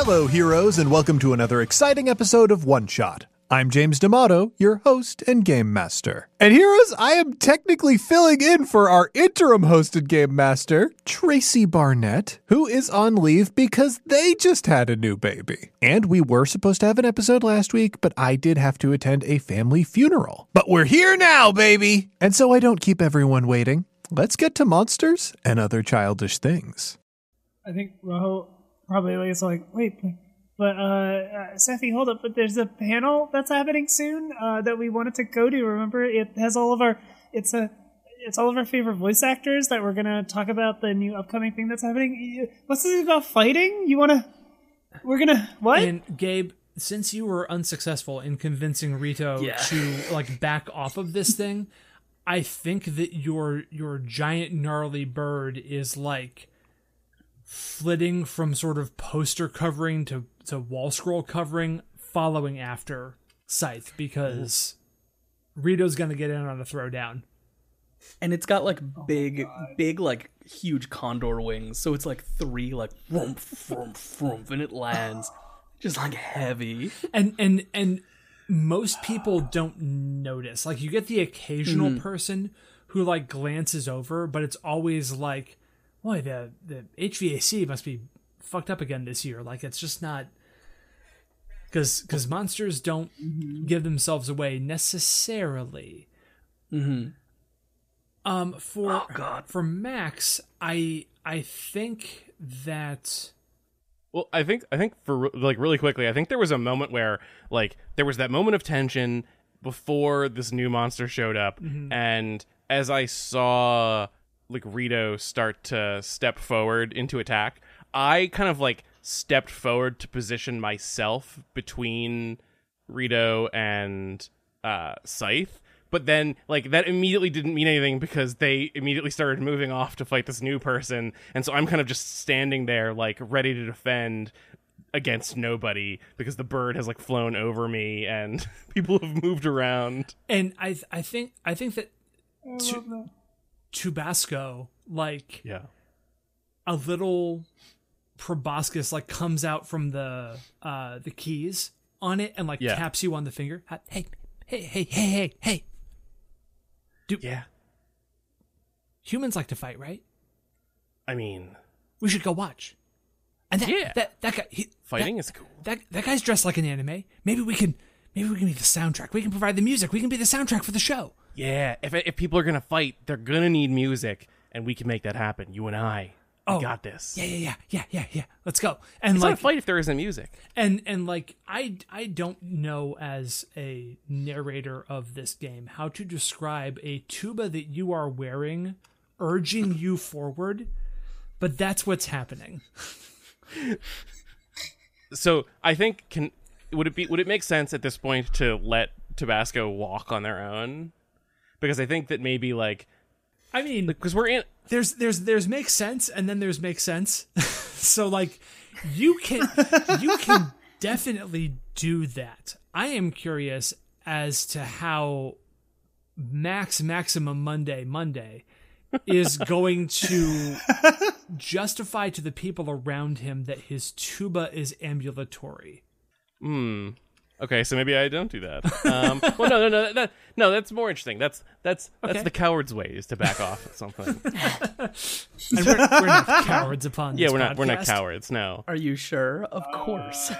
Hello, heroes, and welcome to another exciting episode of One Shot. I'm James D'Amato, your host and game master. And heroes, I am technically filling in for our interim hosted game master, Tracy Barnett, who is on leave because they just had a new baby. And we were supposed to have an episode last week, but I did have to attend a family funeral. But we're here now, baby! And so I don't keep everyone waiting. Let's get to monsters and other childish things. I think Rojo probably is like, wait, but- but uh, uh, Sefi, hold up. But there's a panel that's happening soon uh, that we wanted to go to. Remember, it has all of our, it's a, it's all of our favorite voice actors that we're gonna talk about the new upcoming thing that's happening. What's this about fighting? You wanna? We're gonna what? And Gabe, since you were unsuccessful in convincing Rito to like back off of this thing, I think that your your giant gnarly bird is like flitting from sort of poster covering to to wall scroll covering, following after Scythe because Rito's gonna get in on a throwdown. and it's got like big, big, like huge condor wings. So it's like three, like vroom, vroom, vroom, and it lands just like heavy. and and and most people don't notice like you get the occasional Mm-hmm. person who like glances over but it's always like boy the the hvac must be fucked up again this year. Like it's just not because because monsters don't Mm-hmm. give themselves away necessarily. Um for Oh, God. for max i i think that Well, I think I think for like really quickly, I think there was a moment where like there was that moment of tension before this new monster showed up, and as I saw like Rito start to step forward into attack, I kind of like stepped forward to position myself between Rito and uh, Scythe. But then, like that immediately didn't mean anything because they immediately started moving off to fight this new person, and so I'm kind of just standing there, like ready to defend against nobody because the bird has like flown over me and people have moved around. and i i think i think that Tu- Chubasco, like Yeah. a little proboscis, like comes out from the uh the keys on it and like Yeah. taps you on the finger. Hey, hey, hey, hey, hey, hey. Yeah. Humans like to fight, right? I mean, We should go watch. And that Yeah. that that guy he, fighting that, is cool. that that guy's dressed like an anime. Maybe we can maybe we can be the soundtrack. We can provide the music. We can be the soundtrack for the show. Yeah, if if people are gonna fight, they're gonna need music, and we can make that happen. You and I, we Oh, got this. Yeah, yeah, yeah, yeah, yeah, yeah. Let's go. And It's like not a fight if there isn't music. and and like i i don't know as a narrator of this game how to describe a tuba that you are wearing urging you forward but that's what's happening So I think can would it be would it make sense at this point to let Tabasco walk on their own? Because I think that maybe like i mean because we're in there's there's there's makes sense and then there's makes sense. So like you can you can definitely do that. I am curious as to how max maximum monday monday is going to justify to the people around him that his tuba is ambulatory hmm. Okay, so maybe I don't do that. Um, well, no, no, no, that, no. That's more interesting. That's that's that's the coward's way is to back off at something. and we're, we're not cowards upon yeah, this we're not we're not cowards. No. Are you sure? Of course.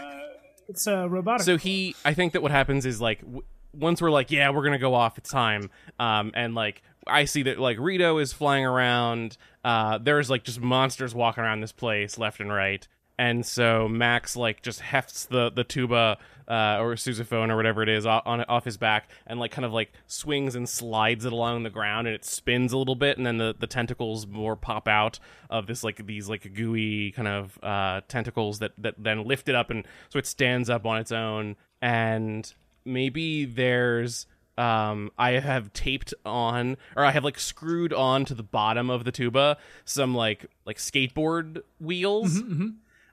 it's uh, robotic. So he, I think that what happens is like w- once we're like, yeah, we're gonna go off. It's time. Um, and like I see that like Rito is flying around. Uh, there's like just monsters walking around this place left and right. And so Max like just hefts the the tuba uh, or sousaphone or whatever it is on off his back and like kind of like swings and slides it along the ground and it spins a little bit and then the, the tentacles more pop out of this like these like gooey kind of uh, tentacles that that then lift it up and so it stands up on its own and maybe there's um, I have taped on, or I have like screwed on to the bottom of the tuba some like like skateboard wheels.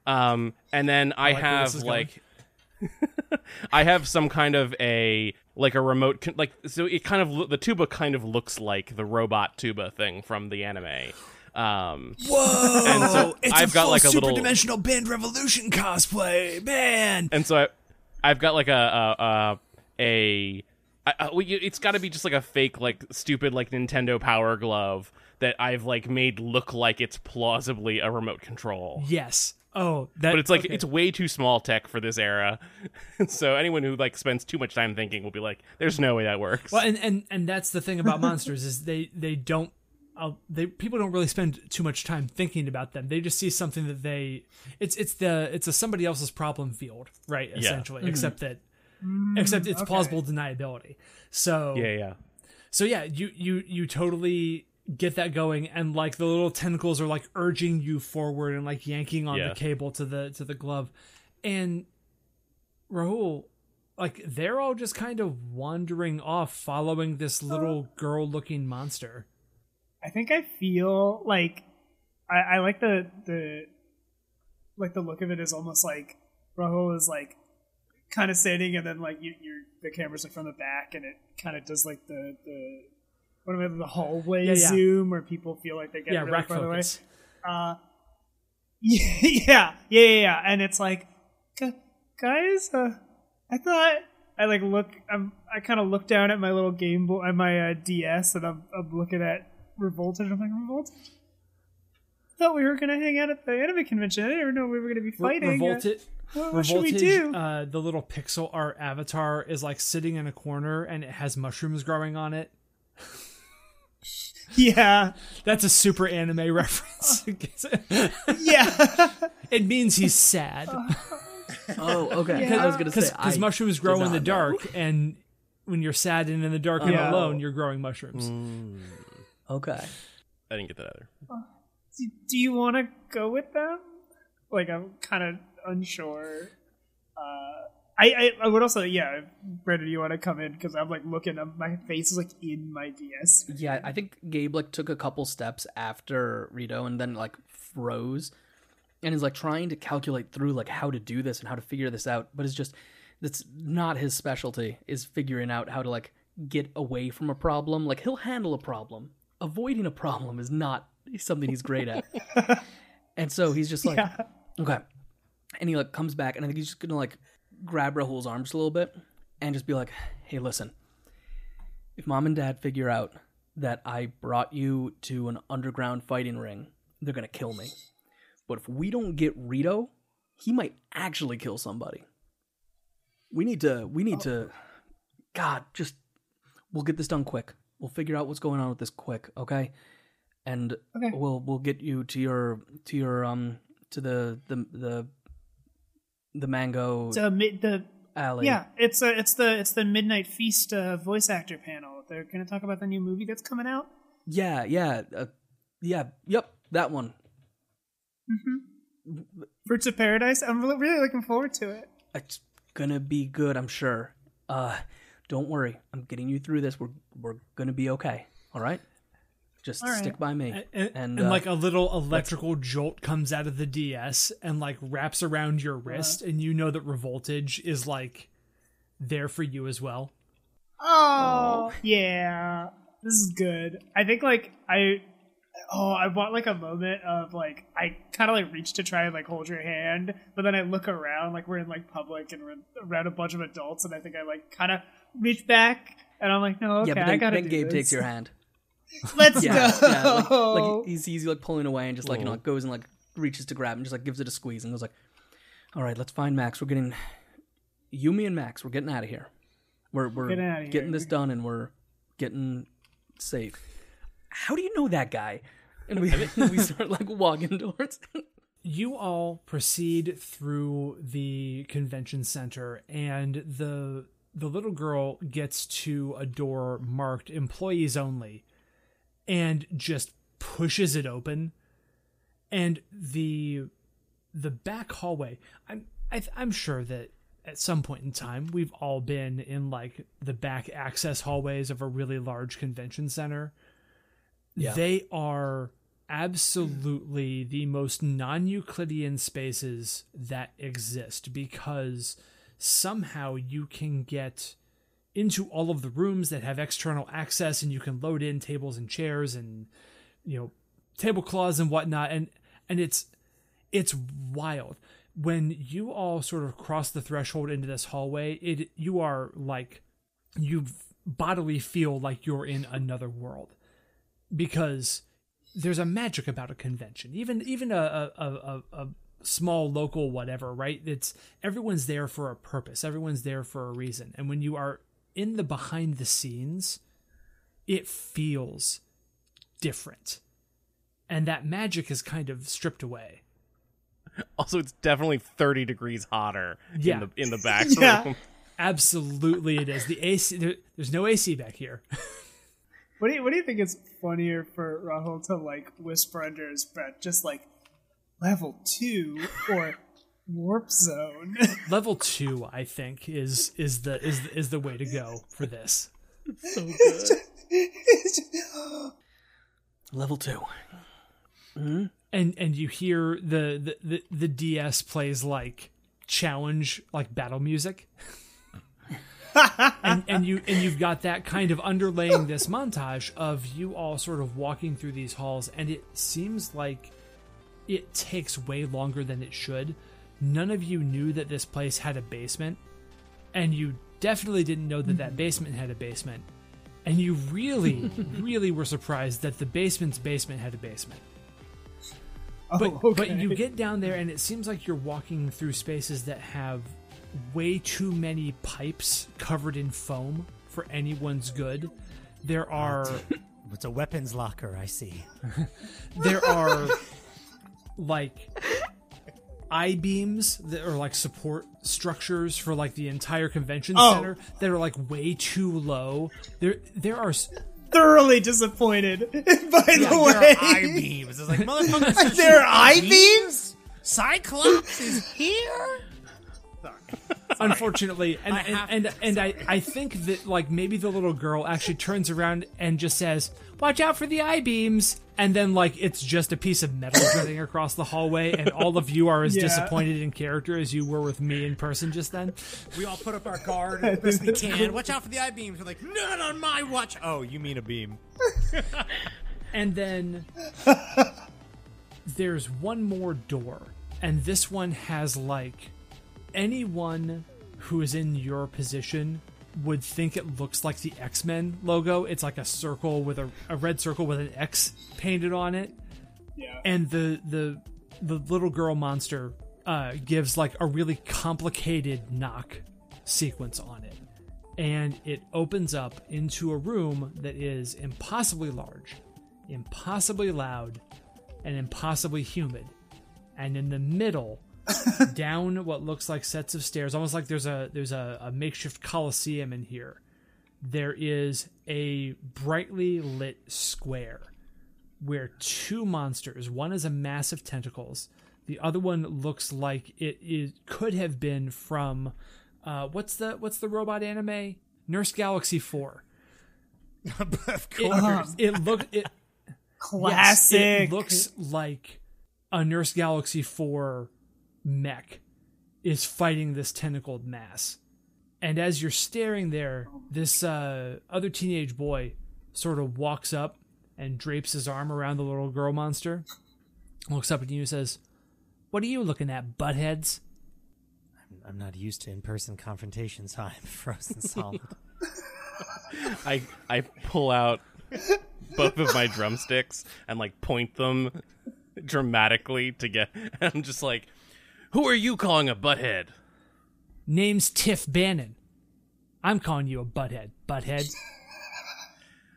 Um, and then I, like have like I have some kind of a like a remote con- like so it kind of lo- the tuba kind of looks like the robot tuba thing from the anime. Um, Whoa! And so it's I've a got, full like, a little- super dimensional band revolution cosplay, man. and so I, I've got like a a a, a I, I, well, you- it's got to be just like a fake like stupid like Nintendo Power Glove that I've like made look like it's plausibly a remote control. Yes. Oh, that. But it's like okay. it's way too small tech for this era. so anyone who like spends too much time thinking will be like, "There's no way that works." Well, and, and and that's the thing about monsters is they they don't uh, they people don't really spend too much time thinking about them. They just see something that they it's it's the it's a somebody else's problem field, right? Essentially, except that except it's plausible deniability. So yeah, yeah. so yeah, you you you totally get that going and like the little tentacles are like urging you forward and like yanking on Yeah. the cable to the to the glove. And Rahul like they're all just kind of wandering off following this little girl looking monster. I think I feel like I, I like the the like the look of it is almost like Rahul is like kind of standing and then like you, you're the camera's like from the back and it kind of does like the the what am I the hallway Yeah, yeah. zoom where people feel like they get yeah, really far away. Uh, yeah, yeah, yeah, yeah. And it's like, guys, uh, I thought I like look. I'm. I kind of look down at my little Game Boy, my uh, DS, and I'm, I'm looking at Revoltage. I'm like, Revoltage. I thought we were gonna hang out at the anime convention. I didn't even know we were gonna be fighting. Uh, Revolted, what, what should we do? uh, the little pixel art avatar is like sitting in a corner and it has mushrooms growing on it. yeah, That's a super anime reference. yeah. it means he's sad. Oh, okay. Yeah. I was gonna say because I mushrooms grow in the not know. dark, and when you're sad and in the dark and alone, you're growing mushrooms. Okay. I didn't get that either. do, do you want to go with them? Like, I'm kind of unsure. Uh, I, I I would also yeah, Brendan, you want to come in because I'm like looking up. My face is like in my DS. Yeah, I think Gabe like took a couple steps after Rito and then like froze and is like trying to calculate through like how to do this and how to figure this out, but it's just that's not his specialty is figuring out how to like get away from a problem. Like he'll handle a problem. Avoiding a problem is not something he's great at. and so he's just like Yeah. Okay. And he like comes back and I think he's just gonna like grab Rahul's arms a little bit and just be like, Hey, listen. If mom and dad figure out that I brought you to an underground fighting ring, they're gonna kill me. But if we don't get Rito, he might actually kill somebody. We need to we need to God, just we'll get this done quick. We'll figure out what's going on with this quick, okay? And Okay. we'll we'll get you to your to your um to the the the the mango So mid the alley. yeah, it's a it's the it's the Midnight Feast uh, voice actor panel. They're gonna talk about the new movie that's coming out. Yeah, yeah. Uh, yeah, yep, that one. Hmm. Fruits of Paradise. I'm really, really looking forward to it. It's gonna be good, I'm sure. Uh don't worry. I'm getting you through this. We're we're gonna be okay. All right? Just All right. stick by me. And, and, And, and, uh, like a little electrical jolt comes out of the DS and like wraps around your wrist, and you know that Revoltage is like there for you as well. Oh, yeah, this is good. I think like I, oh, I want like a moment of like I kind of like reach to try and like hold your hand, but then I look around like we're in like public and we're around a bunch of adults, and I think I like kind of reach back and I'm like, no, okay, yeah, but I then, gotta then do Gabe this. takes your hand. Let's Yeah, go. yeah. Like, like he sees you like pulling away and just like you know like, goes and like reaches to grab and just like gives it a squeeze and goes like, "All right, let's find Max. We're getting Yumi and Max. We're getting out of here. We're we're Getting here. getting this done and we're getting safe." How do you know that guy? And we we start like walking towards. you all proceed through the convention center and the the little girl gets to a door marked employees only and just pushes it open and the the back hallway i'm I, i'm sure that at some point in time we've all been in like the back access hallways of a really large convention center yeah. they are absolutely the most non-Euclidean spaces that exist because somehow you can get into all of the rooms that have external access and you can load in tables and chairs and you know tablecloths and whatnot, and and it's it's wild when you all sort of cross the threshold into this hallway. It you are like you bodily feel like you're in another world because there's a magic about a convention, even even a a, a, a small local whatever, right? It's everyone's there for a purpose. Everyone's there for a reason. And when you are in the behind the scenes, it feels different. And that magic is kind of stripped away. Also, it's definitely 30 degrees hotter Yeah. in the in the back Yeah. room. Absolutely, it is. The AC, there, there's no AC back here. What do you What do you think is funnier for Rahul to like whisper under his breath, just like level two or warp zone? Level two, I think, is is the is the, is the way to go for this. So good. Level two. Hmm? and and you hear the the the, the DS plays like challenge like battle music. and and you and you've got that kind of underlaying this montage of you all sort of walking through these halls and it seems like it takes way longer than it should. None of you knew that this place had a basement and you definitely didn't know that that mm-hmm. basement had a basement. And you really really were surprised that the basement's basement had a basement oh, but oh, okay. but you get down there and it seems like you're walking through spaces that have way too many pipes covered in foam for anyone's good. There are It's a weapons locker, I see. there are like I beams that are like support structures for like the entire convention Oh. center that are like way too low. There there are s- thoroughly disappointed. By the There are way, eye beams. It's like motherfuckers. there are eye beams. Cyclops is here. unfortunately and I and, and, and I, I think that like maybe the little girl actually turns around and just says watch out for the eye beams and then like it's just a piece of metal running across the hallway and all of you are as Yeah. disappointed in character as you were with me in person just then We all put up our guard as best we can. Watch out for the eye beams. We're like, not on my watch. Oh, you mean a beam? and then there's one more door and this one has like anyone who is in your position would think it looks like the X-Men logo. It's like a circle with a, a red circle with an X painted on it. Yeah. And the the the little girl monster uh, gives like a really complicated knock sequence on it. And it opens up into a room that is impossibly large, impossibly loud, and impossibly humid. And in the middle, down what looks like sets of stairs, almost like there's a there's a, a makeshift coliseum in here. There is a brightly lit square where two monsters, one is a mass of tentacles, the other one looks like it is could have been from uh, what's the what's the robot anime? Nurse Galaxy Four. of course. it look it Yes, Classic. it looks like a Nurse Galaxy 4 mech is fighting this tentacled mass. And as you're staring there, this uh, other teenage boy sort of walks up and drapes his arm around the little girl monster, looks up at you and says, What are you looking at, buttheads? I'm not used to in-person confrontations. so I'm frozen solid. I I pull out both of my drumsticks and like point them dramatically to get. I'm just like, who are you calling a butthead? Name's Tiff Bannon. I'm calling you a butthead, butthead.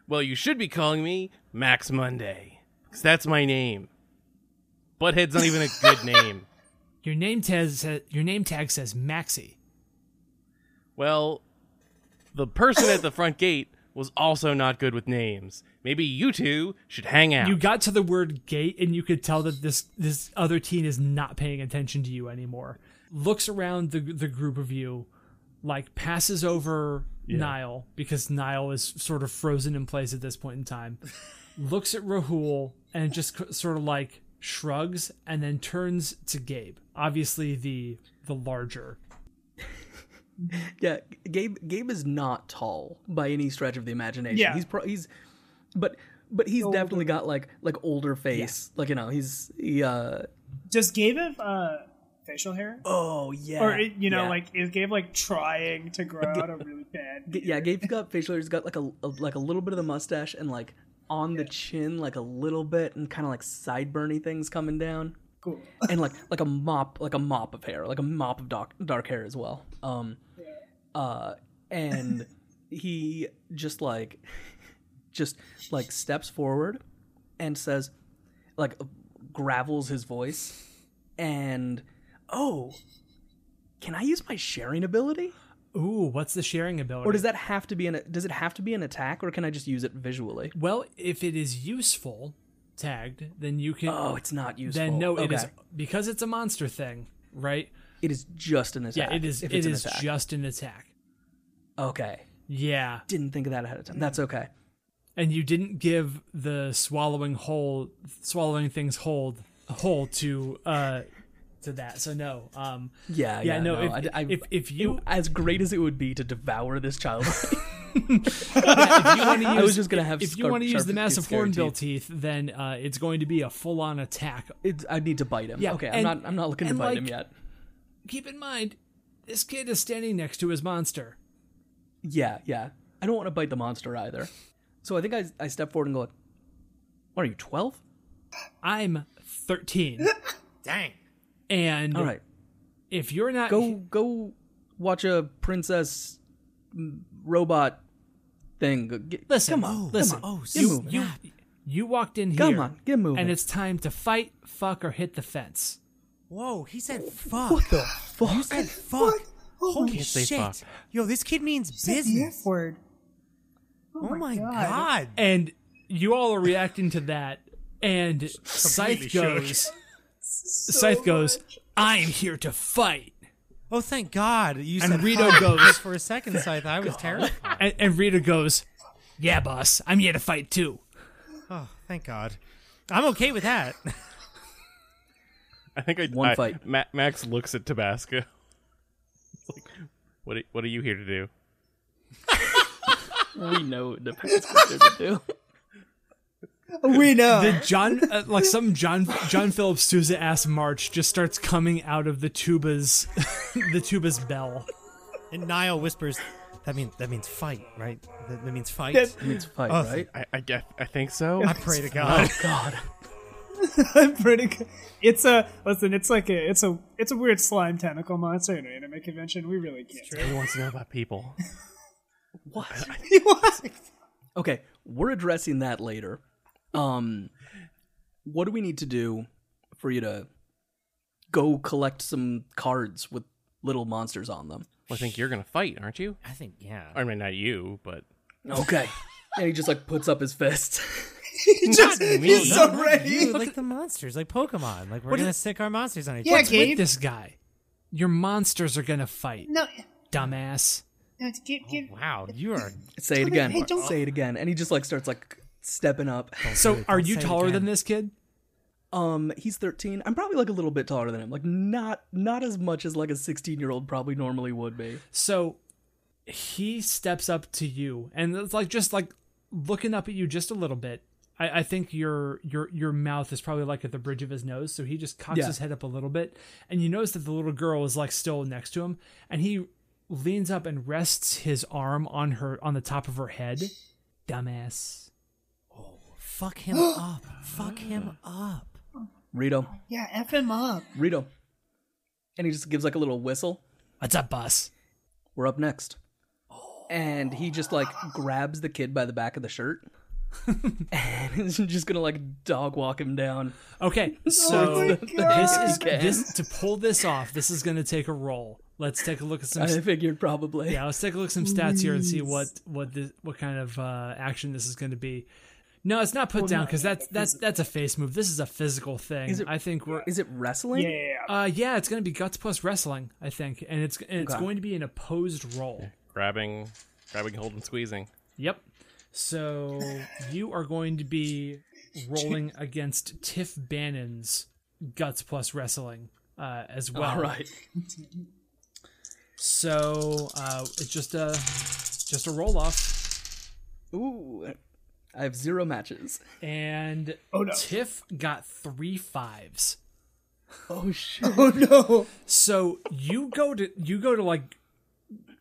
Well, you should be calling me Max Monday, because that's my name. Butthead's not even a good name. Your name tag says, your name tag says Maxie. Well, the person at the front gate was also not good with names. Maybe you two should hang out. You got to the word gate and you could tell that this this other teen is not paying attention to you anymore. Looks around the the group of you, like passes over Niall because Niall is sort of frozen in place at this point in time. looks at Rahul and just sort of like shrugs and then turns to Gabe. Obviously the the larger. Yeah, Gabe. Gabe is not tall by any stretch of the imagination. Yeah. he's pro- he's, but but he's definitely got like like older face. Like you know, he's he. uh Does Gabe have uh, facial hair? Oh yeah. Or you know, yeah. like is Gabe like trying to grow out a really bad? Yeah, Gabe's got facial hair. He's got like a, a like a little bit of the mustache and like on the chin, like a little bit, and kind of like sideburny things coming down, Cool. and like like a mop, like a mop of hair, like a mop of dark dark hair as well. Um, uh, and he just like just like steps forward and says, like gravels his voice, and oh, can I use my sharing ability? Ooh, what's the sharing ability? Or does that have to be an does it have to be an attack or can I just use it visually? Well, if it is useful tagged, then you can. Oh, it's not useful. then no, it is Okay. because it's a monster thing, right? It is just an attack. Yeah, it is if it is just an attack. Okay. Yeah, Didn't think of that ahead of time. That's okay. and you didn't give the swallowing whole, swallowing things hold whole to uh to that. So no. Um. Yeah, Yeah, yeah. no, no, if- I, I- if- if you- as great as it would be to devour this child, if you want to use, I was just gonna have If you want to use the massive hornbill teeth, then uh, it's going to be a full-on attack. it's, I need to bite him. Yeah, okay, I'm not. I'm not looking to bite like- him yet. Keep in mind, this kid is standing next to his monster. Yeah, yeah. I don't want to bite the monster either. So I think I I step forward and go. like, What are you? Twelve? I'm 13, Dang. and All right. if you're not Go go watch a princess robot thing. Go- Get, listen, come on, listen. Oh, Get you, you you walked in here. Come on, get moving. and it's time to fight, fuck, or hit the fence. Whoa, he said fuck. what the fuck? You said fuck. Holy Can't say shit. fuck. Yo, this kid means The business. F word. Oh, oh my God. god. And you all are reacting to that, and Scythe Completely shook. goes. Scythe goes. I'm here to fight, Oh, thank God. You And said Rito fuck, goes- for a second, Scythe, I was terrified. and, and Rito goes. Yeah, boss. I'm here to fight too. Oh, thank God. I'm okay with that. I think I One I- fight. Ma- Max looks at Tabasco. It's like, what? Are, what are you here to do? we know it depends what they're to do. We know. The John, uh, like some John John Philip Sousa ass march, just starts coming out of the tuba's, the tuba's bell. And Niall whispers, "That means that means fight, right? That, that means fight." That- It means fight, Oh, right? I I, guess, I think so. I pray to God. God. I'm pretty good. It's a listen. It's like a. It's a. It's a weird slime tentacle monster in an anime convention. We really can't. He wants to know about people. What? What? Okay, we're addressing that later. Um, what do we need to do for you to go collect some cards with little monsters on them? Well, I think you're gonna fight, aren't you? I think yeah. I mean, not you, but Okay. and he just like puts up his fist. He just. Me, He's so not ready. you, like the monsters, like Pokemon. Like we're What gonna is- stick our monsters on each Yeah, other. What's Gabe. with this guy? Your monsters are gonna fight, No. dumbass. No. Gabe. Gabe. Wow, you are. Say it again. hey, don't- Say it again. And he just like starts like stepping up. So, are don't you say it taller again. than this kid? Um, he's 13. I'm probably like a little bit taller than him. Like not not as much as like a 16 year old probably normally would be. So he steps up to you and it's like just like looking up at you just a little bit. I, I think your your your mouth is probably like at the bridge of his nose, so he just cocks Yeah. his head up a little bit, and you notice that the little girl is like still next to him, and he leans up and rests his arm on her on the top of her head. Dumbass. Oh, Fuck him up. Fuck him up. Rito, Yeah. F him up. Rito. And he just gives like a little whistle. What's up, boss? We're up next. Oh. And he just like grabs the kid by the back of the shirt. and is just gonna like dog walk him down. Okay, so my this is this to pull this off. This is going to take a roll. Let's take a look at some. I figured probably. Yeah, let's take a look at some stats here and see what what this, what kind of uh, action this is going to be. No, it's not put down because that's that's that's a face move. This is a physical thing. Is it- I think we're. Is it wrestling? Yeah. Yeah. yeah. Uh, yeah, it's going to be guts plus wrestling. I think, and it's and it's Okay. going to be an opposed roll. grabbing, grabbing, holding, squeezing. Yep. So you are going to be rolling against Tiff Bannon's guts plus wrestling uh, as well. All right. So uh, it's just a just a roll off. Ooh. I have zero matches. and Oh, no. Tiff got three fives. Oh shit! Oh no! So you go to you go to like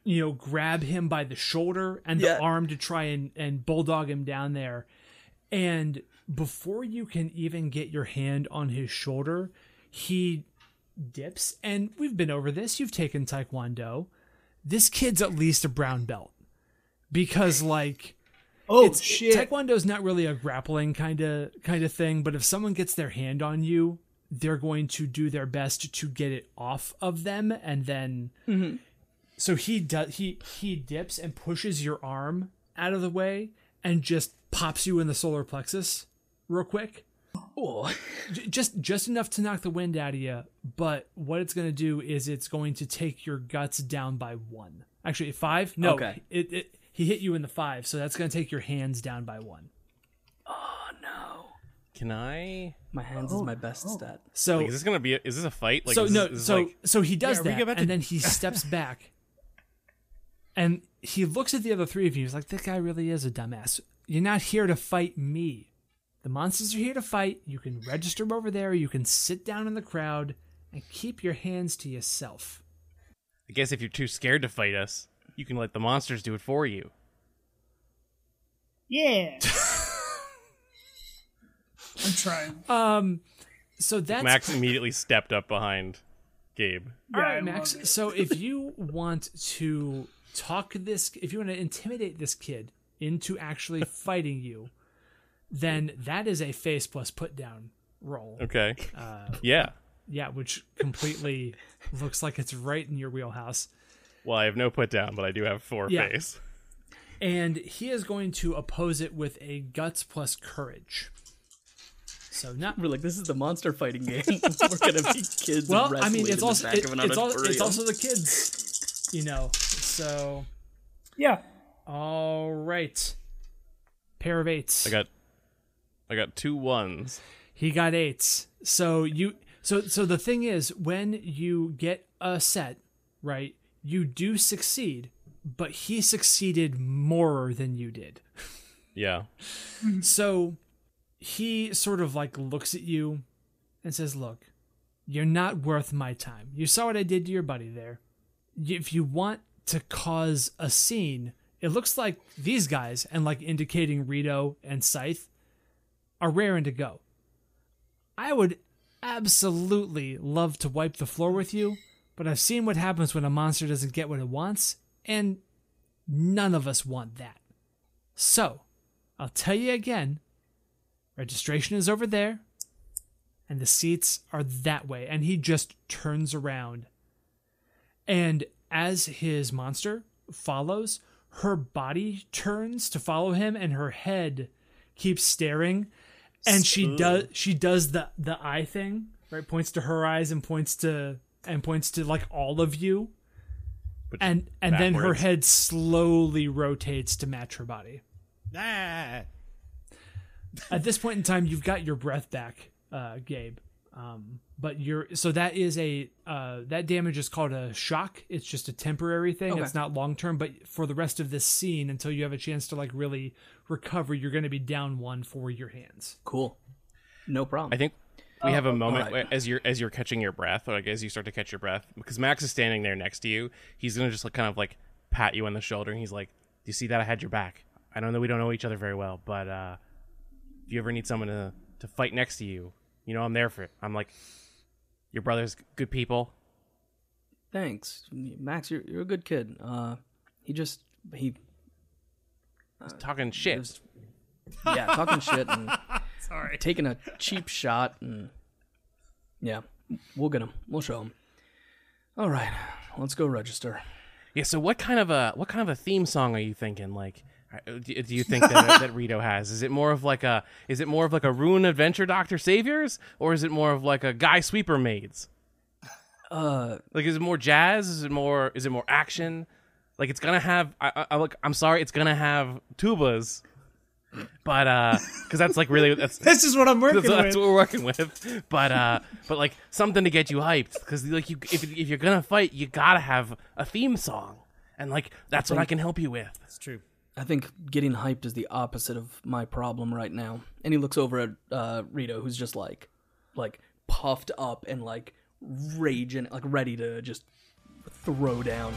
you know grab him by the shoulder and the Yeah. arm to try and and bulldog him down there, and before you can even get your hand on his shoulder, he dips. And we've been over this. You've taken taekwondo. This kid's at least a brown belt because like Oh it's shit! Taekwondo's not really a grappling kind of kind of thing, but if someone gets their hand on you, they're going to do their best to get it off of them, and then mm-hmm. So he does he he dips and pushes your arm out of the way and just pops you in the solar plexus real quick. Oh, just just enough to knock the wind out of you, but what it's going to do is it's going to take your guts down by one. Actually, five? No, Okay. it, it he hit you in the five, so that's going to take your hands down by one. oh no! Can I? My hands is my oh, best oh. stat. So Like, is this gonna be? A, is this a fight? Like, so is no, this, is so like, so he does Yeah, that, to- and then he steps back, and he looks at the other three of you. He's like, "This guy really is a dumbass. You're not here to fight me. The monsters are here to fight. You can register over there. You can sit down in the crowd and keep your hands to yourself." I guess if you're too scared to fight us, you can let the monsters do it for you. yeah. I'm trying. Um, so that's Max immediately stepped up behind Gabe. All right, I Max. So if you want to talk this, if you want to intimidate this kid into actually fighting you, then that is a face plus put down roll. Okay. Uh, yeah. Yeah, which completely looks like it's right in your wheelhouse. Well, I have no put down, but I do have four Yeah. face. And he is going to oppose it with a guts plus courage. So not We're like, this is the monster fighting game. We're gonna be kids. well. I mean, it's also it- it's, al- it's also the kids, you know. So Yeah. all right, pair of eights. I got, I got two ones. He got eights. So you so so the thing is when you get a set, right, you do succeed, but he succeeded more than you did. Yeah. So he sort of like looks at you and says, "Look, you're not worth my time. You saw what I did to your buddy there. If you want to cause a scene, it looks like these guys and like indicating Rito and Scythe are raring to go. I would absolutely love to wipe the floor with you, but I've seen what happens when a monster doesn't get what it wants, and none of us want that. So, I'll tell you again registration is over there, and the seats are that way. And he just turns around. And as his monster follows, her body turns to follow him, and her head keeps staring. And she does she does the the eye thing, right? Points to her eyes and points to and points to like all of you. But And and then her head slowly rotates to match her body. Ah. at this point in time you've got your breath back uh gabe um but you're so that is a uh that damage is called a shock it's just a temporary thing Okay. it's not long term but for the rest of this scene until you have a chance to like really recover you're going to be down one for your hands cool. No problem. I think we have a moment alright. where- as you're as you're catching your breath, or like as you start to catch your breath, because Max is standing there next to you. He's gonna just like kind of like pat you on the shoulder, and he's like, "Do you see that? I had your back. I don't know we don't know each other very well, but uh, if you ever need someone to to fight next to you, you know I'm there for it. I'm like, your brother's good people. Thanks, Max. You're you're a good kid. Uh, he just he talking shit. was yeah talking shit and Sorry. taking a cheap shot and yeah, we'll get him. We'll show him. All right, let's go register. Yeah. So what kind of a what kind of a theme song are you thinking? Like, uh, do you think that that Rito has? Is it more of like a is it more of like a Rune Adventure Doctor Saviors, or is it more of like a Guy Sweeper Maids? Uh, Like, is it more jazz? Is it more? Is it more action? Like, it's gonna have. I, I, look. I'm sorry. It's gonna have tubas, but uh, because that's like really that's This is what I'm working that's, that's what we're working with. But uh, but like something to get you hyped because like you if if you're gonna fight, you gotta have a theme song, and like that's what I can help you with. That's true. I think getting hyped is the opposite of my problem right now. And he looks over at uh, Rito, who's just like, like puffed up and like raging, like ready to just throw down.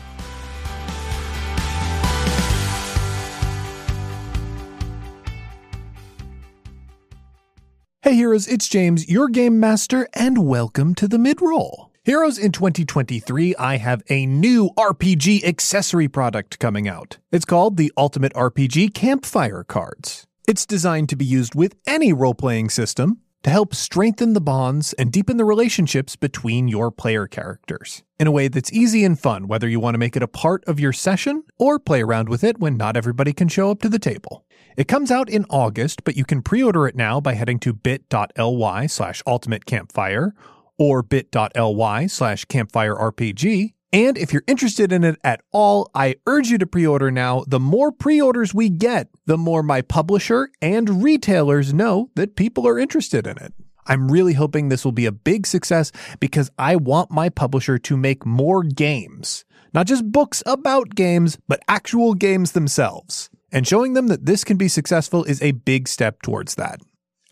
Hey heroes, it's James, your game master, and welcome to the midroll. Heroes, in 2023, I have a new RPG accessory product coming out. It's called the Ultimate RPG Campfire Cards. It's designed to be used with any role playing system to help strengthen the bonds and deepen the relationships between your player characters in a way that's easy and fun, whether you want to make it a part of your session or play around with it when not everybody can show up to the table. It comes out in August, but you can pre-order it now by heading to bit.ly slash ultimate campfire or bit.ly slash campfire RPG. And if you're interested in it at all, I urge you to pre-order now. The more pre-orders we get, the more my publisher and retailers know that people are interested in it. I'm really hoping this will be a big success because I want my publisher to make more games. Not just books about games, but actual games themselves. And showing them that this can be successful is a big step towards that.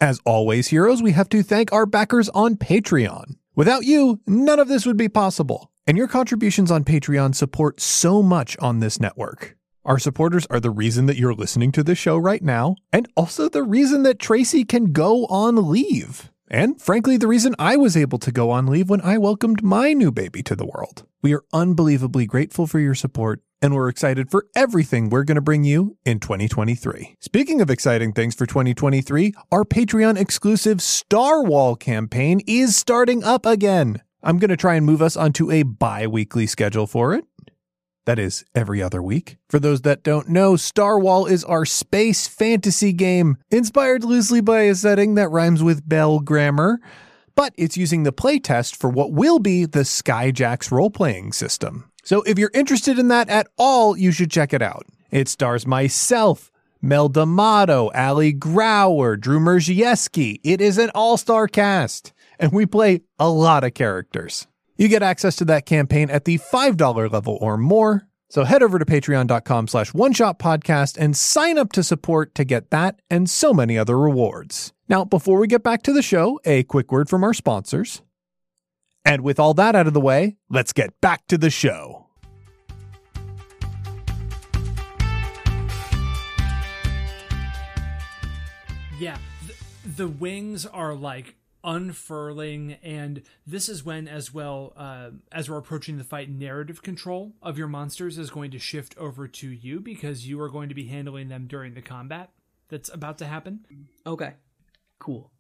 As always, heroes, we have to thank our backers on Patreon. Without you, none of this would be possible. And your contributions on Patreon support so much on this network. Our supporters are the reason that you're listening to this show right now, and also the reason that Tracy can go on leave. And frankly, the reason I was able to go on leave when I welcomed my new baby to the world. We are unbelievably grateful for your support, and we're excited for everything we're going to bring you in 2023. Speaking of exciting things for 2023, our Patreon exclusive Star Wall campaign is starting up again. I'm going to try and move us onto a bi weekly schedule for it. That is every other week. For those that don't know, Star Wall is our space fantasy game, inspired loosely by a setting that rhymes with bell grammar, but it's using the playtest for what will be the Skyjacks role playing system. So if you're interested in that at all, you should check it out. It stars myself, Mel D'Amato, Ali Grauer, Drew Mierzejewski. It is an all star cast, and we play a lot of characters. You get access to that campaign at the $5 level or more. So head over to patreon.com slash one shot podcast and sign up to support to get that and so many other rewards. Now, before we get back to the show, a quick word from our sponsors. And with all that out of the way, let's get back to the show. Yeah, the, the wings are like unfurling, and this is when, as well uh, as we're approaching the fight, narrative control of your monsters is going to shift over to you because you are going to be handling them during the combat that's about to happen. Okay, cool.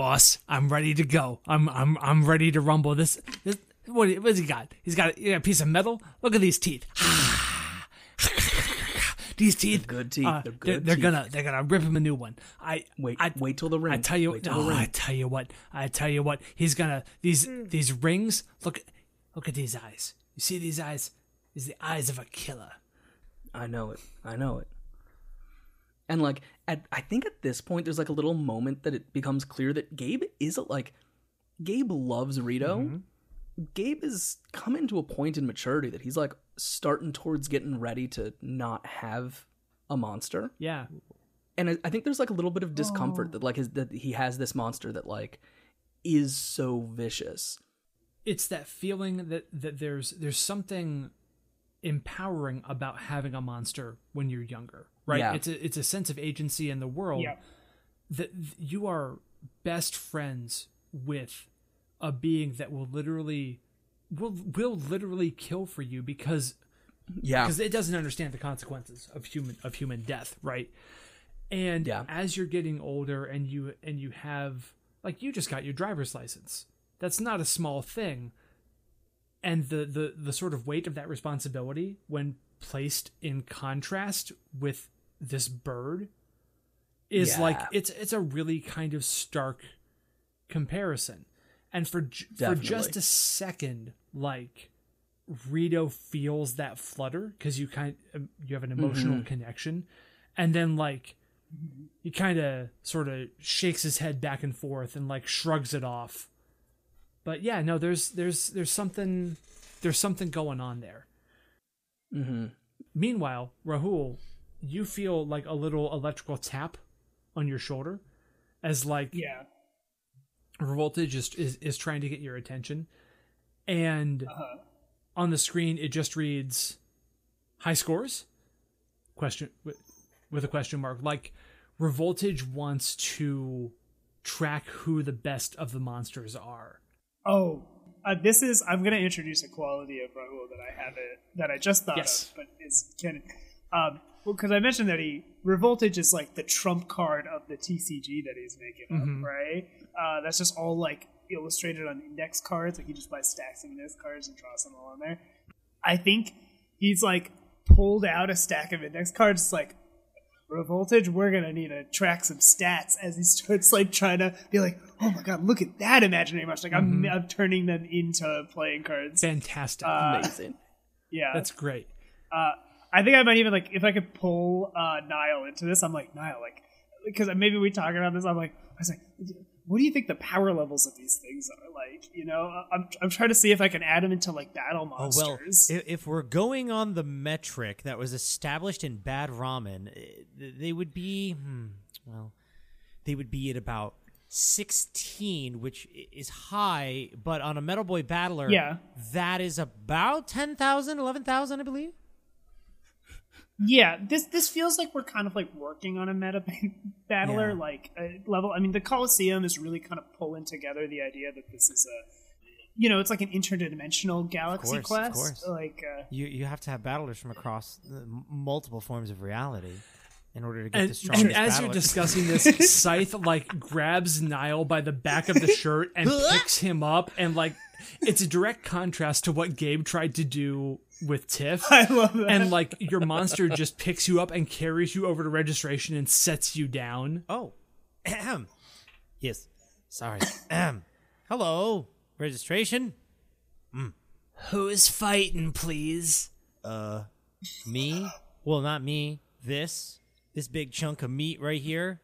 Boss, I'm ready to go. I'm I'm I'm ready to rumble. This this what what's he got? He's got, got a piece of metal. Look at these teeth. these teeth, good teeth. uh, They're they're, good they're teeth. gonna they're gonna rip him a new one. I Wait, I, wait till the ring. I tell you, Wait oh. I tell you what, I tell you what, he's gonna these these rings. Look, look at these eyes. You see these eyes? These are the eyes of a killer. I know it. I know it. And like at I think at this point there's like a little moment that it becomes clear that Gabe isn't like Gabe loves Rito. Mm-hmm. Gabe is coming to a point in maturity that he's like starting towards getting ready to not have a monster. Yeah, And I, I think there's like a little bit of discomfort that like his that he has this monster that like is so vicious. it's that feeling that that there's there's something empowering about having a monster when you're younger, right? Yeah. It's a it's a sense of agency in the world Yeah. that you are best friends with a being that will literally will will literally kill for you because Yeah. because it doesn't understand the consequences of human of human death, right? And Yeah. as you're getting older and you and you have like you just got your driver's license. That's not a small thing. And the the the sort of weight of that responsibility when placed in contrast with this bird is Yeah. like it's it's a really kind of stark comparison. And for j- for just a second like Rito feels that flutter because you kind um, you have an emotional Mm-hmm. connection, and then like he kind of sort of shakes his head back and forth and like shrugs it off. But yeah, no, there's there's there's something there's something going on there. Mm-hmm. Meanwhile, Rahul you feel like a little electrical tap on your shoulder as like Yeah. Revoltage is, is is trying to get your attention, and Uh-huh. on the screen it just reads high scores question with, with a question mark like Revoltage wants to track who the best of the monsters are. Oh, uh, this is. I'm going to introduce a quality of Rahul that I haven't, that I just thought Yes. of, but is canon. Um, well, because I mentioned that he Revoltage is like the trump card of the TCG that he's making up, right? Uh, that's just all like illustrated on index cards. Like he just buys stacks of index cards and draws them all on there. I think he's like pulled out a stack of index cards. It's like Revoltage, we're gonna need to track some stats as he starts like trying to be like, oh my god, look at that imaginary much. Like I'm, I'm turning them into playing cards. Fantastic. Amazing. Yeah, That's great. uh, I think I might even like if I could pull uh, Niall into this. I'm like Niall, like because maybe we talk about this. I'm like, I was like, what do you think the power levels of these things are like? You know, I'm I'm trying to see if I can add them into like battle Oh well, if, we're going on the metric that was established in Bad Ramen, eh, they would be hmm, well, they would be at about sixteen, which is high. But on a Metal Boy Battler, Yeah. that is about 10,000, 11,000, I believe. Yeah, this this feels like we're kind of like working on a meta battler Yeah. like uh, level. I mean, the Coliseum is really kind of pulling together the idea that this is a, you know, it's like an interdimensional galaxy course, of quest. course. Like, uh, You you have to have battlers from across uh, multiple forms of reality in order to get And, the strongest and as you're discussing this, Scythe like grabs Niall by the back of the shirt and picks him up, and like it's a direct contrast to what Gabe tried to do with Tiff. I love that. And like your monster just picks you up and carries you over to registration and sets you down. Oh, ahem. yes. Sorry. Ahem. Hello, registration. Who's fighting, please? Uh, me? Well, not me. This, this big chunk of meat right here.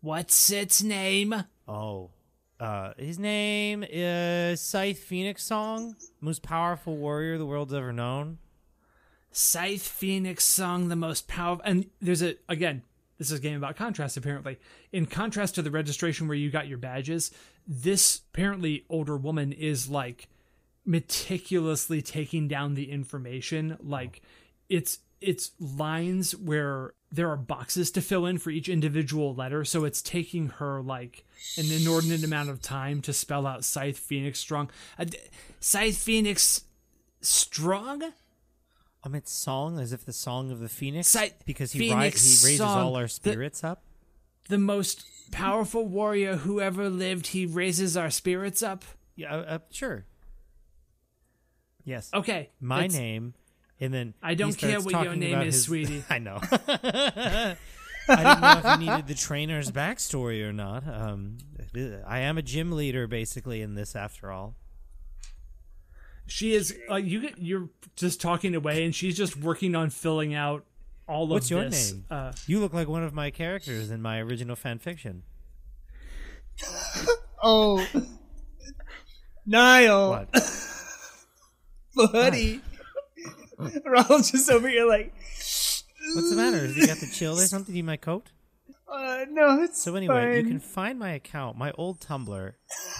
What's its name? Oh, uh, his name is Scythe Phoenix Song, most powerful warrior the world's ever known. Scythe Phoenix song the most powerful and there's a again this is a game about contrast apparently in contrast to the registration where you got your badges this apparently older woman is like meticulously taking down the information like it's it's lines where there are boxes to fill in for each individual letter so it's taking her like an inordinate amount of time to spell out scythe phoenix strong uh, scythe phoenix strong I meant song, as if the song of the phoenix, Scythe- because he, ri- he raises song. all our The- spirits up. the most powerful warrior who ever lived. He raises our spirits up. Yeah, uh, uh, sure. Yes. Okay, my name, and then I don't he care what your name is, his- sweetie. I know. I didn't know if you needed the trainer's backstory or not. Um, I am a gym leader, basically, in this, after all. She is. Uh, you you're just talking away, and she's just working on filling out all What's of your this. name? Uh, You look like one of my characters in my original fan fiction. oh, Niall, What? buddy. Rahul's just over here like, What's the matter? Has he got the chill or something in my coat? uh, no, it's So anyway, you can find my account, my old Tumblr.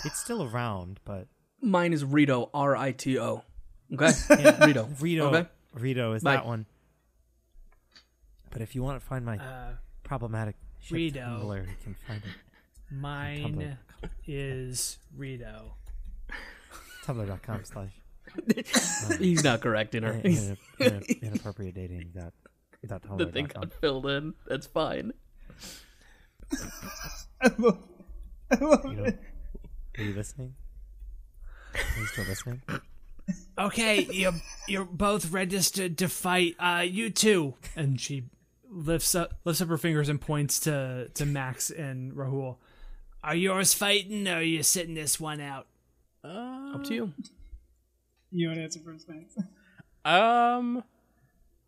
It's still around, but Mine is Rito, R I T O. Okay? Rito. Rito, Okay. Rito is Bye. that one. But if you want to find my uh, problematic shit Rito. Tumblr, you can find it. mine is Rito. Tumblr.com slash He's not correcting her. in- in- inappropriate dating dot dot the thing got filled in. That's fine. I love, I love You know, it. are you listening? Are you still listening? Okay, you're you're both registered to fight. Uh, you too. And she lifts up lifts up her fingers and points to to Max and Rahul. Are yours fighting, or are you sitting this one out? Up to you. You want to answer first, Max? Um.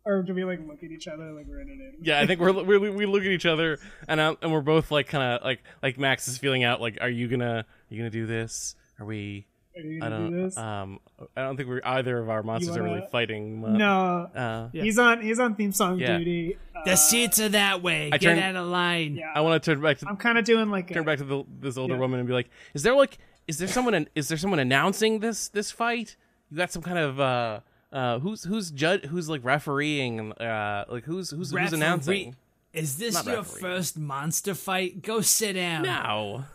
Or do we like look at each other like we're in an Yeah, I think we're, we we look at each other and uh, and we're both like kind of like like Max is feeling out like, are you gonna are you gonna do this? Are we Are you I gonna do don't. this? Um, I don't think we're either of our monsters are really fighting. Uh, no, Uh, Yeah. he's on he's on theme song Yeah. duty. The Uh, seats are that way. I Get turned- out of line. yeah, I want to turn back to I'm kind of doing like turn a, back to the, this older Yeah. woman and be like, "Is there like, is there someone? an- Is there someone announcing this this fight? You got some kind of uh, uh, who's who's judge? Who's like refereeing? Uh, like who's who's who's announcing? Is this Not your referee. first monster fight? Go sit down. No.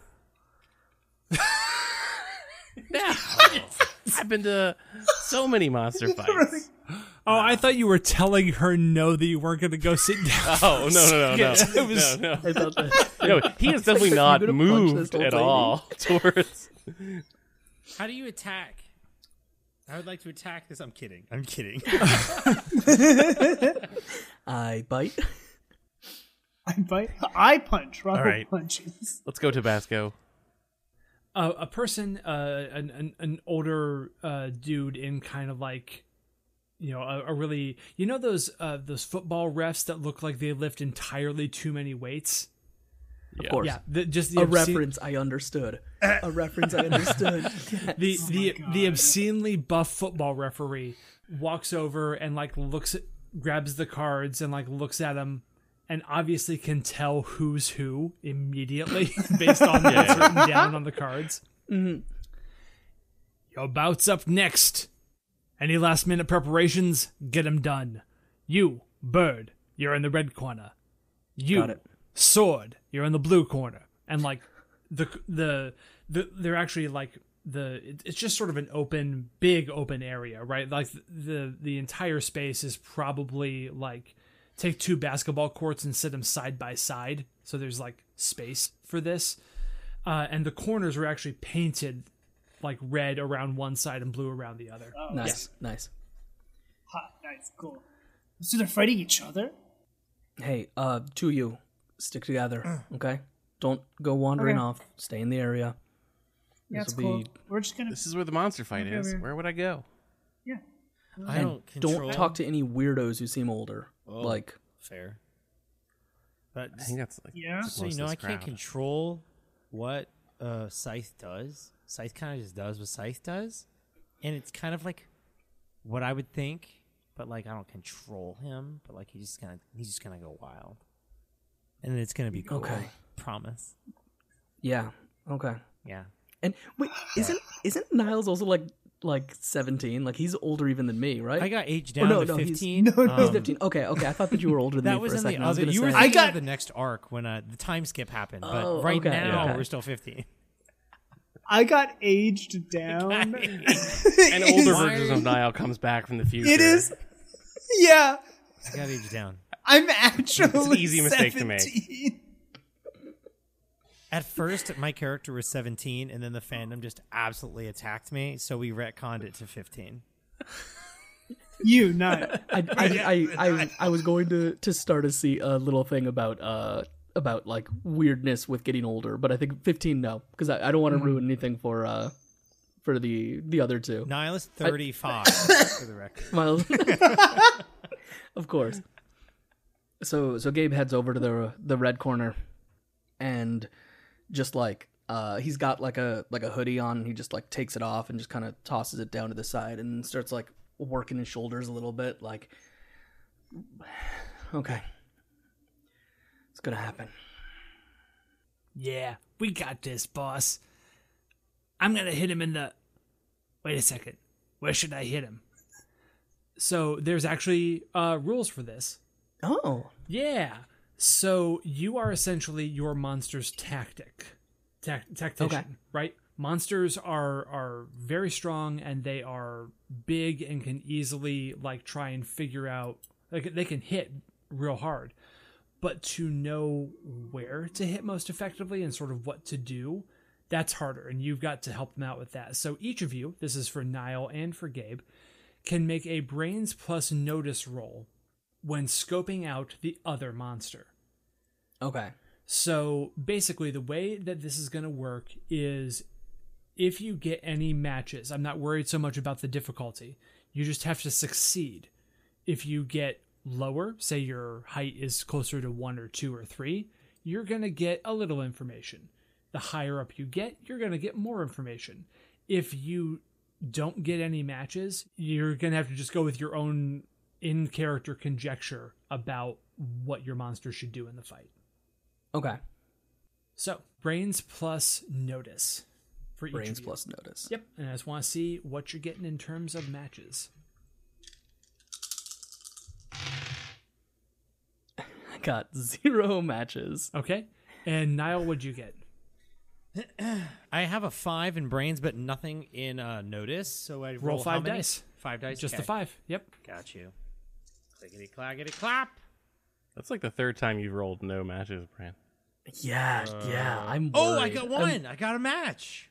no. I've been to so many monster fights. Oh, I thought you were telling her no that you weren't going to go sit down. Oh no no no no It was- no no. I thought that. no he is definitely not gonna punch this moved old at lady. all towards. How do you attack? I would like to attack this. I'm kidding. I'm kidding. I bite. I bite. I punch. Rocco right. punches. Let's go Tabasco. uh, a person, uh, an, an an older uh, dude in kind of like, you know, a, a really, you know, those uh, those football refs that look like they lift entirely too many weights. Of course. Yeah, the, just the A obscene- reference I understood. A reference I understood. the oh the God. the obscenely buff football referee walks over and like looks at grabs the cards and like looks at them and obviously can tell who's who immediately based on what's written down on the cards. Mm-hmm. Your bout's up next. Any last minute preparations? Get 'em done. You, Bird, you're in the red corner. You, Got it. Sword, you're in the blue corner. And like the the the they're actually like the it's just sort of an open big open area right like the the entire space is probably like take two basketball courts and sit them side by side so there's like space for this uh, and the corners are actually painted like red around one side and blue around the other Nice. Nice. Hot, nice, cool. So they're fighting each other. Hey, uh, to you, stick together, okay? Don't go wandering Okay. off. Stay in the area. Yeah, This'll cool. be- We're just gonna. This is where the monster fight Okay, is. okay. Where would I go? Yeah. I And don't control. don't talk to any weirdos who seem older. Oh. Like, fair. But I think that's like Yeah. so you know, I this can't control what uh, Scythe does. Scythe kind of just does what Scythe does, and it's kind of like what I would think, but like I don't control him. But like he just kind of he's just gonna go wild, and it's gonna be cool. Okay. Promise. yeah, okay. Yeah. And wait, isn't isn't Niles also like like seventeen? Like he's older even than me, right? I got aged Or down no, to no, he's- fifteen. no, no, He's Um, fifteen. Okay, okay. I thought that you were older than That me was for a in second. the I was other. gonna You were say- I got- the next arc when uh, the time skip happened, but Oh, right okay, now okay. we're still fifteen. I got aged down. An older is- version of Niall comes back from the future. It is. Yeah, I got aged down. I'm actually it's an easy mistake to make. At first, my character was 17, and then the fandom just absolutely attacked me, so we retconned it to 15. You not. I, I, I, I, I was going to, to start a, see, a little thing about uh about like weirdness with getting older, but I think fifteen no because I, I don't want to ruin anything for uh for the the other two. Nihil is 35, for the record. Miles, of course. So so Gabe heads over to the the red corner, and just like uh he's got like a like a hoodie on, he just like takes it off and just kind of tosses it down to the side and starts like working his shoulders a little bit, like okay, it's gonna happen. Yeah, we got this, boss. I'm gonna hit him in the. Wait a second. Where should I hit him? So there's actually uh, rules for this. Oh, Yeah. So you are essentially your monster's tactic, tac- tactician, Okay. right? Monsters are are very strong and they are big and can easily like try and figure out like they can hit real hard, but to know where to hit most effectively and sort of what to do, that's harder. And you've got to help them out with that. So each of you, this is for Niall and for Gabe, can make a brains plus notice roll when scoping out the other monster. okay, So basically, the way that this is going to work is if you get any matches, I'm not worried so much about the difficulty. You just have to succeed. If you get lower, say your height is closer to one or two or three, you're going to get a little information. The higher up you get, you're going to get more information. if you don't get any matches, you're gonna have to just go with your own in character conjecture about what your monster should do in the fight. Okay. So brains plus notice for each Brains of you. plus notice. Yep, and I just want to see what you're getting in terms of matches. I got zero matches. Okay, and Niall, what'd you get? I have a five in brains, but nothing in uh, notice. So I roll, how five many? dice. Five dice. Just the five. Yep. Got you. Clickety clackety clap. That's like the third time you've rolled no matches, Bran. Yeah, yeah. I'm. Oh, I got one. I got a match.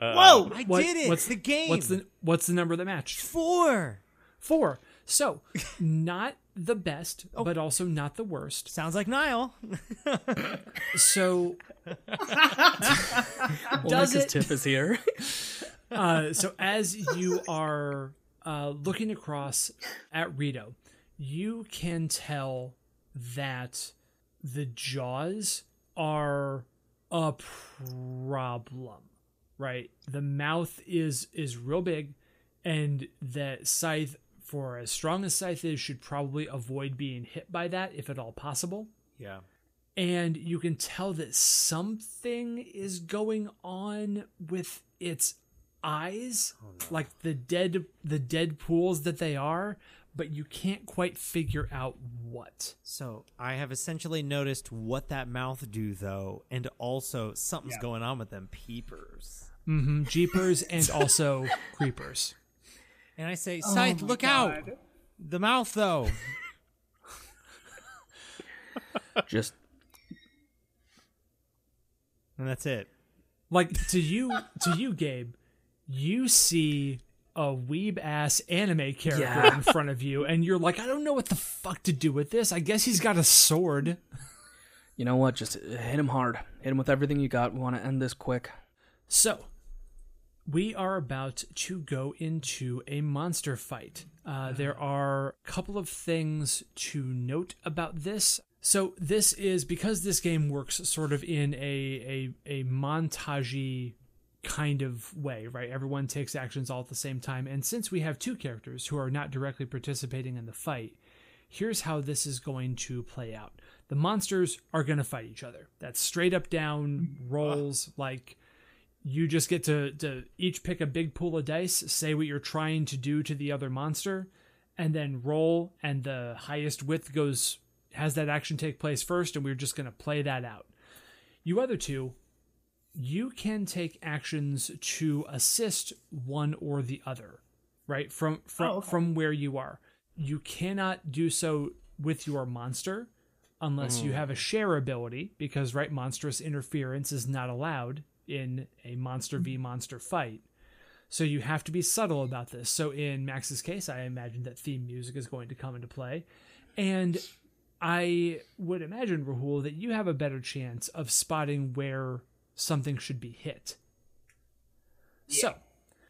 Whoa! I What- did it. What's the game. What's the What's the number that matched? four? Four. So, not the best, Oh. but also not the worst. Sounds like Niall. So, Only does 'cause it- Tiff is here. uh, so as you are uh, looking across at Rito, you can tell that the jaws are a problem, right? The mouth is is real big, and that scythe, for as strong as scythe is, should probably avoid being hit by that if at all possible Yeah. and you can tell that something is going on with its eyes oh, like the dead the dead pools that they are but you can't quite figure out what So I have essentially noticed what that mouth do though, and also something's Yeah. going on with them peepers. mm-hmm. jeepers and also creepers And I say, Oh Scythe, my look out! The mouth though. Just and that's it. like to you to you gabe you see a weeb ass anime character Yeah. in front of you and you're like i don't know what the fuck to do with this i guess he's got a sword you know what? Just hit him hard. Hit him with everything you got. We want to end this quick. So, we are about to go into a monster fight. Uh, there are a couple of things to note about this. So, this is because this game works sort of in a a, a montagey kind of way, right? Everyone takes actions all at the same time, and since we have two characters who are not directly participating in the fight, here's how this is going to play out. The monsters are going to fight each other. That's straight up down mm. rolls ah. like you just get to, to each pick a big pool of dice, say what you're trying to do to the other monster, and then roll, and the highest width goes has that action take place first, and we're just gonna play that out. You other two, you can take actions to assist one or the other, right? From from Oh, okay. from where you are. You cannot do so with your monster unless you mm. have a share ability, because right monstrous interference is not allowed in a monster v mm-hmm. monster fight. So you have to be subtle about this. So in Max's case, I imagine that theme music is going to come into play. And I would imagine, Rahul, that you have a better chance of spotting where something should be hit. So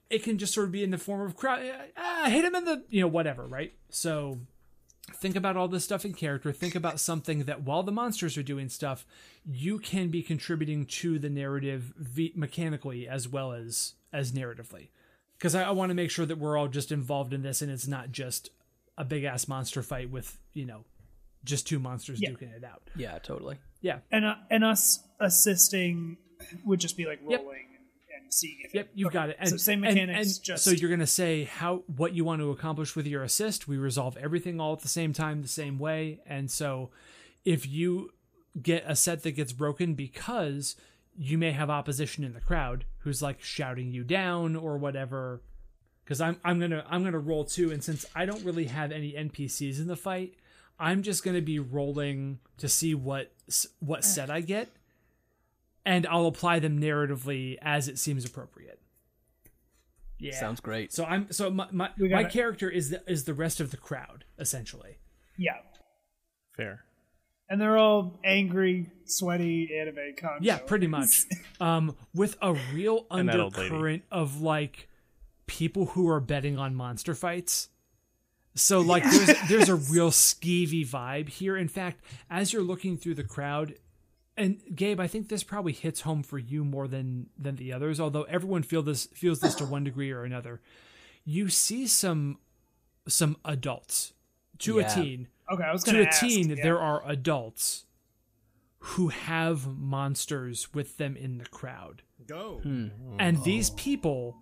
it can just sort of be in the form of crowd. Ah, hit him in the, you know, whatever, right? So think about all this stuff in character. Think about something that while the monsters are doing stuff, you can be contributing to the narrative v- mechanically as well as as narratively. Because I, I want to make sure that we're all just involved in this, and it's not just a big ass monster fight with you know just two monsters Yeah. duking it out. Yeah, totally. Yeah. and uh, and us assisting would just be like Yep. rolling and, and seeing if Yep, it, you've okay. got it. And, so same mechanics, and just so you're gonna say how what you want to accomplish with your assist. We resolve everything all at the same time, the same way. And so, if you get a set that gets broken because you may have opposition in the crowd who's like shouting you down or whatever, because I'm I'm gonna I'm gonna roll too. And since I don't really have any NPCs in the fight, I'm just gonna be rolling to see what what set I get and I'll apply them narratively as it seems appropriate. Yeah. Sounds great. so I'm so my my, my gotta- character is the, is the rest of the crowd essentially. yeah. Fair. And they're all angry, sweaty anime concho. Yeah, pretty much. um with a real And that old lady. undercurrent of like people who are betting on monster fights. So like there's there's a real skeevy vibe here. In fact, as you're looking through the crowd, and Gabe, I think this probably hits home for you more than than the others. Although everyone feel this feels this to one degree or another. You see some some adults to Yeah. a teen. Okay, I was To gonna a ask, teen, yeah. there are adults who have monsters with them in the crowd. Go. Hmm. And these oh. people,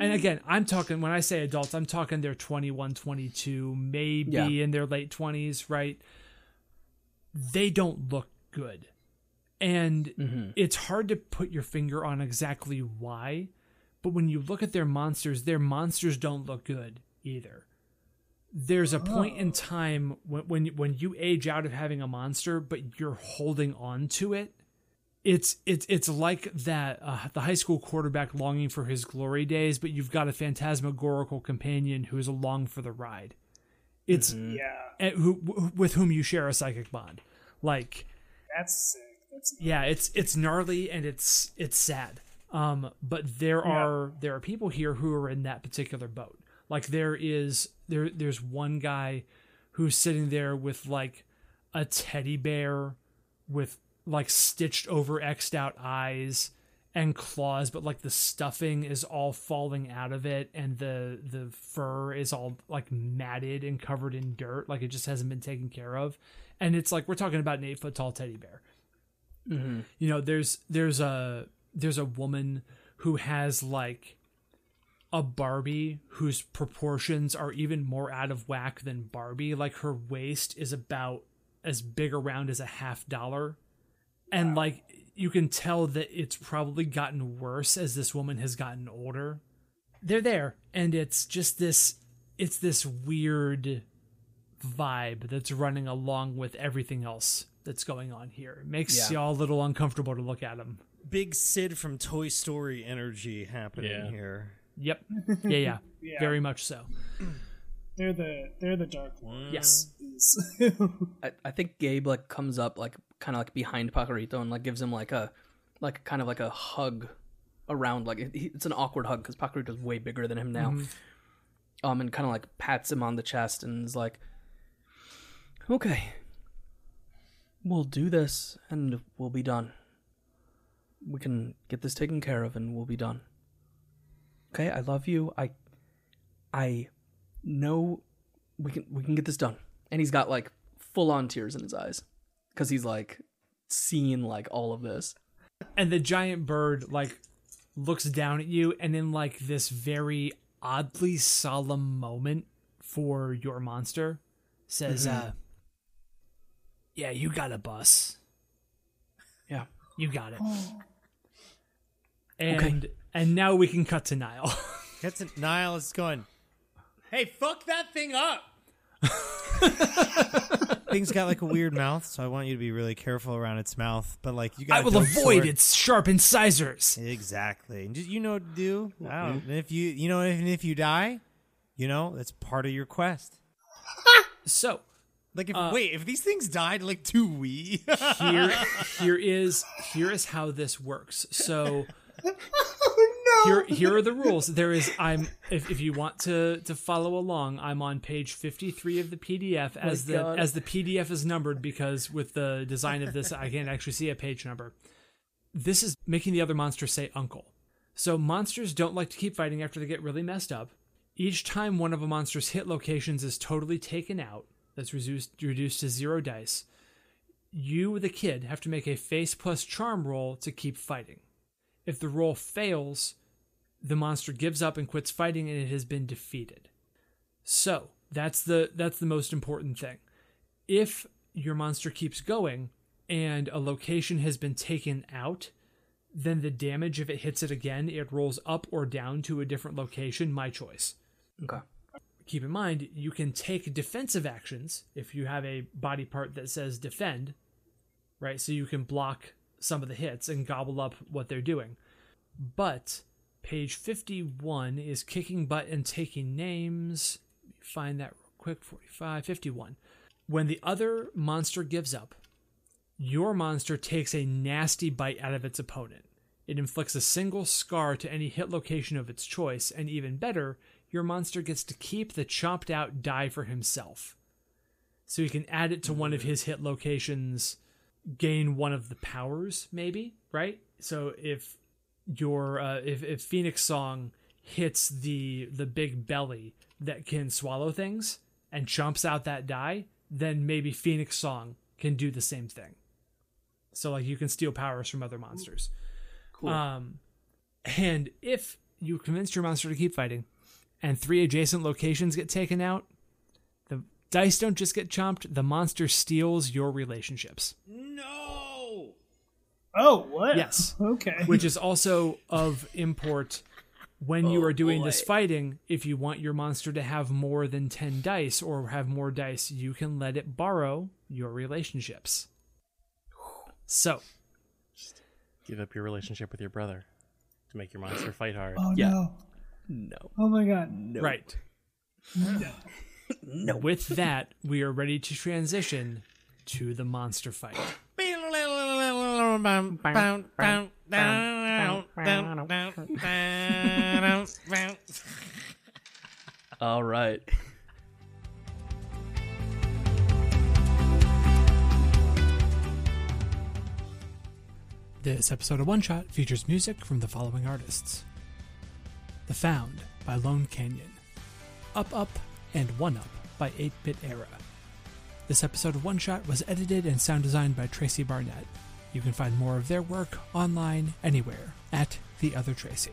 and again, I'm talking, when I say adults, I'm talking they're 21, 22, maybe Yeah. in their late 20s, right? They don't look good. And it's hard to put your finger on exactly why, but when you look at their monsters, their monsters don't look good either. There's a point in time when, when when you age out of having a monster, but you're holding on to it it's it's it's like that uh, the high school quarterback longing for his glory days, but you've got a phantasmagorical companion who is along for the ride. It's Yeah, eh, who w- with whom you share a psychic bond. Like that's That's yeah, it's it's gnarly and it's it's sad. Um, but there are there are people here who are in that particular boat. Like there is there there's one guy who's sitting there with like a teddy bear with like stitched over xed out eyes and claws but like the stuffing is all falling out of it and the the fur is all like matted and covered in dirt like it just hasn't been taken care of and it's like we're talking about an eight foot tall teddy bear Mm-hmm. you know there's there's a there's a woman who has like a Barbie whose proportions are even more out of whack than Barbie. Like her waist is about as big around as a half dollar. And like you can tell that it's probably gotten worse as this woman has gotten older. They're there and it's just this it's this weird vibe that's running along with everything else that's going on here. It makes Yeah. y'all a little uncomfortable to look at them. Big Sid from Toy Story energy happening Yeah. here. Yep. Yeah, yeah. Yeah. Very much so. they're the they're the dark ones. Yes. I, I think Gabe like comes up like kind of like behind Pacarito and like gives him like a like kind of like a hug around like it, it's an awkward hug because Pacarito's way bigger than him now. Um, and kind of like pats him on the chest and is like, "Okay, we'll do this and we'll be done. We can get this taken care of and we'll be done. Okay, I love you. I, I know we can we can get this done." And he's got like full on tears in his eyes because he's like seeing like all of this. and the giant bird like looks down at you and in like this very oddly solemn moment for your monster says uh yeah you got a bus Yeah. you got it oh. and and now we can cut to Niall Gets it. Niall is going. Hey, fuck that thing up. Thing's got like a weird mouth, so I want you to be really careful around its mouth. But like you got, I will avoid its sharp incisors Exactly. And just, you know what to do. Wow. Mm-hmm. And if you, you know, even if you die, you know that's part of your quest. so Like if uh, wait, if these things died, like do we? here here is here is how this works so Oh, no. here here are the rules there is i'm if, if you want to to follow along i'm on page 53 of the pdf oh as the God. as the pdf is numbered because with the design of this i can't actually see a page number this is making the other monster say uncle so monsters don't like to keep fighting after they get really messed up each time one of a monster's hit locations is totally taken out that's reduced reduced to zero dice you, the kid, have to make a face plus charm roll to keep fighting. If the roll fails, the monster gives up and quits fighting and it has been defeated. So, that's the that's the most important thing. If your monster keeps going and a location has been taken out, then the damage if it hits it again, it rolls up or down to a different location, my choice Okay. Keep in mind you can take defensive actions if you have a body part that says defend right? So you can block some of the hits and gobble up what they're doing. But page 51 is kicking butt and taking names. Find that real quick 45 51 when the other monster gives up your monster takes a nasty bite out of its opponent. It inflicts a single scar to any hit location of its choice, and even better, your monster gets to keep the chopped out die for himself. So he can add it to one of his hit locations gain one of the powers, maybe right. So if your uh, if if Phoenix Song hits the the big belly that can swallow things and chomps out that die, then maybe Phoenix Song can do the same thing. So like you can steal powers from other monsters. Cool. Um, and if you convince your monster to keep fighting, and three adjacent locations get taken out, the dice don't just get chomped. The monster steals your relationships. No. Oh, what? Yes. Okay. which is also of import when you Oh, are doing this fighting. If you want your monster to have more than 10 dice or have more dice, you can let it borrow your relationships. So, just Give up your relationship with your brother to make your monster fight hard. oh Yeah. no. No. Oh my god. No. Right. No. no. With that, we are ready to transition to the monster fight. All right. This episode of One Shot features music from the following artists The Found by Lone Canyon, Up Up and One Up by 8 Bit Era. This episode of One Shot was edited and sound designed by Tracy Barnett. You can find more of their work online anywhere at The Other Tracy.